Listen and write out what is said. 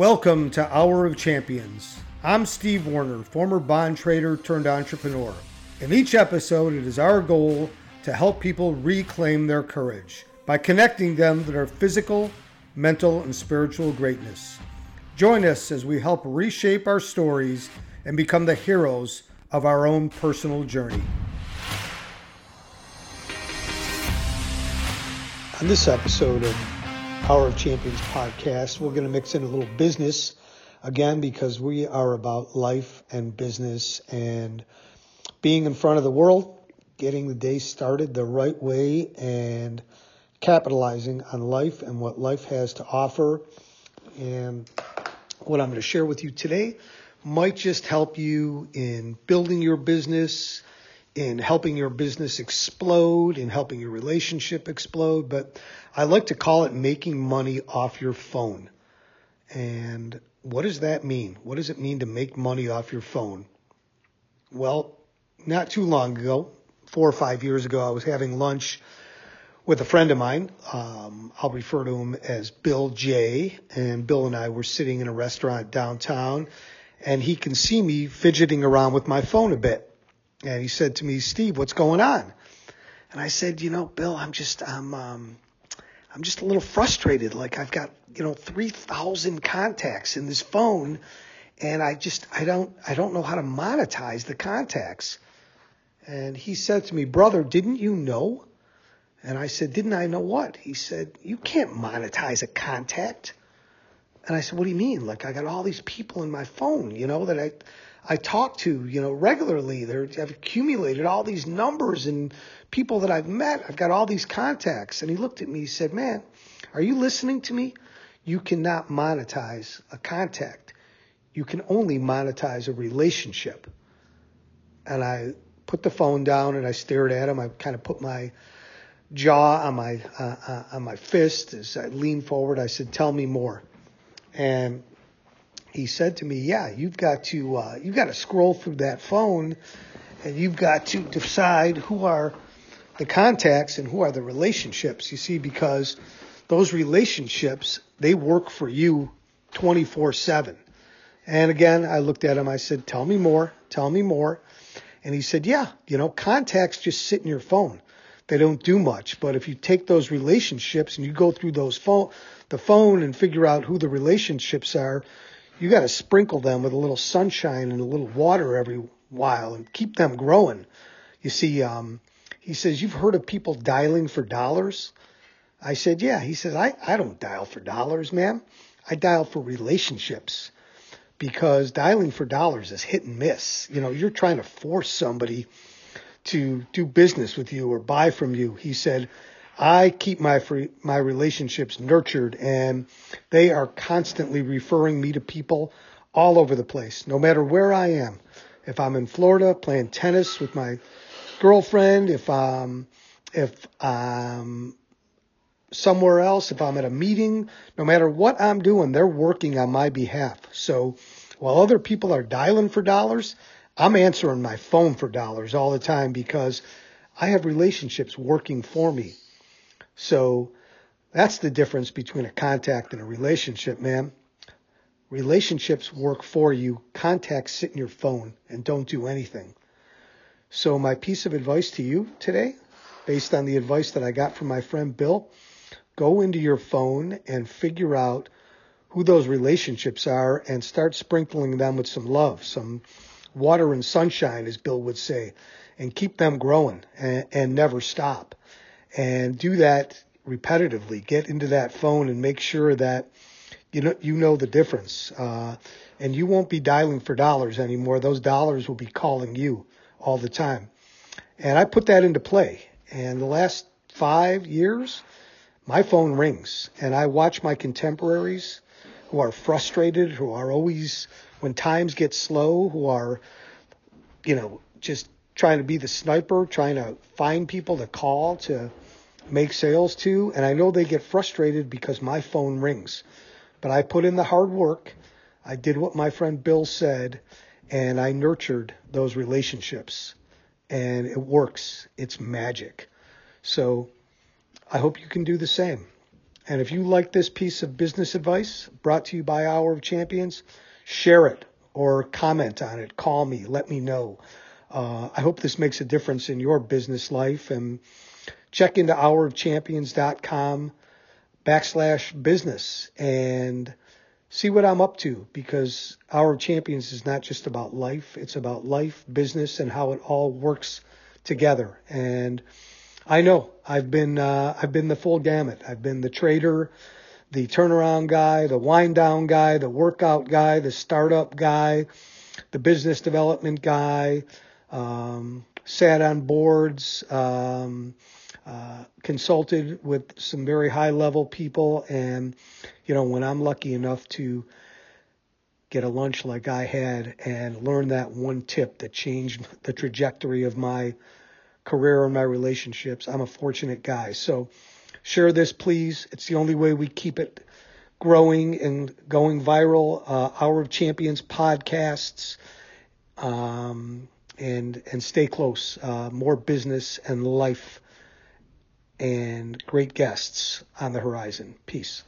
Welcome to Hour of Champions. I'm Steve Warner, former bond trader turned entrepreneur. In each episode, it is our goal to help people reclaim their courage by connecting them to their physical, mental, and spiritual greatness. Join us as we help reshape our stories and become the heroes of our own personal journey. On this episode of Hour of Champions podcast, we're going to mix in a little business again because we are about life and business and being in front of the world, getting the day started the right way, and capitalizing on life and what life has to offer. And what I'm going to share with you today might just help you in building your business, in helping your business explode, in helping your relationship explode. But I like to call it making money off your phone. And what does that mean? What does it mean to make money off your phone? Well, not too long ago, four or five years ago, I was having lunch with a friend of mine. Um, I'll refer to him as Bill J. And Bill and I were sitting in a restaurant downtown, and he can see me fidgeting around with my phone a bit. And he said to me, Steve, what's going on? And I said, you know, Bill, I'm just, I'm, um, I'm just a little frustrated. Like I've got, you know, 3,000 contacts in this phone and I just, I don't, I don't know how to monetize the contacts. And he said to me, brother, didn't you know? And I said, didn't I know what? He said, you can't monetize a contact. And I said, what do you mean? Like I got all these people in my phone, you know, that I, I talk to, you know, regularly. They're, I've accumulated all these numbers and people that I've met. I've got all these contacts. And he looked at me, he said, man, are you listening to me? You cannot monetize a contact. You can only monetize a relationship. And I put the phone down and I stared at him. I kind of put my jaw on my uh, uh, on my fist as I leaned forward. I said, "Tell me more." And he said to me, "Yeah, you've got to uh, you've got to scroll through that phone, and you've got to decide who are the contacts and who are the relationships. You see, because those relationships they work for you 24 seven. And again, I looked at him. I said, "Tell me more. Tell me more." And he said, "Yeah, you know, contacts just sit in your phone. They don't do much. But if you take those relationships and you go through those phone, the phone and figure out who the relationships are." You got to sprinkle them with a little sunshine and a little water every while and keep them growing. You see, um, he says, You've heard of people dialing for dollars? I said, Yeah. He says, I, I don't dial for dollars, ma'am. I dial for relationships because dialing for dollars is hit and miss. You know, you're trying to force somebody to do business with you or buy from you. He said, I keep my free, my relationships nurtured and they are constantly referring me to people all over the place, no matter where I am. If I'm in Florida playing tennis with my girlfriend, if I'm, if I'm somewhere else, if I'm at a meeting, no matter what I'm doing, they're working on my behalf. So while other people are dialing for dollars, I'm answering my phone for dollars all the time because I have relationships working for me. So that's the difference between a contact and a relationship, man. Relationships work for you. Contacts sit in your phone and don't do anything. So my piece of advice to you today, based on the advice that I got from my friend Bill, go into your phone and figure out who those relationships are and start sprinkling them with some love, some water and sunshine, as Bill would say, and keep them growing and, and never stop and do that repetitively. Get into that phone and make sure that you know you know the difference. Uh, and you won't be dialing for dollars anymore. Those dollars will be calling you all the time. And I put that into play. And the last five years, my phone rings, and I watch my contemporaries who are frustrated, who are always when times get slow, who are, you know, just trying to be the sniper, trying to find people to call to make sales to. And I know they get frustrated because my phone rings. But I put in the hard work. I did what my friend Bill said, and I nurtured those relationships. And it works. It's magic. So I hope you can do the same. And if you like this piece of business advice brought to you by Hour of Champions, share it or comment on it. Call me. Let me know. Uh, I hope this makes a difference in your business life. And check into hourofchampions.com backslash business and see what I'm up to because Hour of Champions is not just about life. It's about life, business, and how it all works together. And I know I've been uh, I've been the full gamut. I've been the trader, the turnaround guy, the wind down guy, the workout guy, the startup guy, the business development guy. Um, sat on boards, um, uh, consulted with some very high level people, and you know when I'm lucky enough to get a lunch like I had and learn that one tip that changed the trajectory of my career and my relationships. I'm a fortunate guy. So share this, please. It's the only way we keep it growing and going viral. Uh, Hour of Champions podcasts. Um, and and stay close. Uh, more business and life and great guests on the horizon. Peace.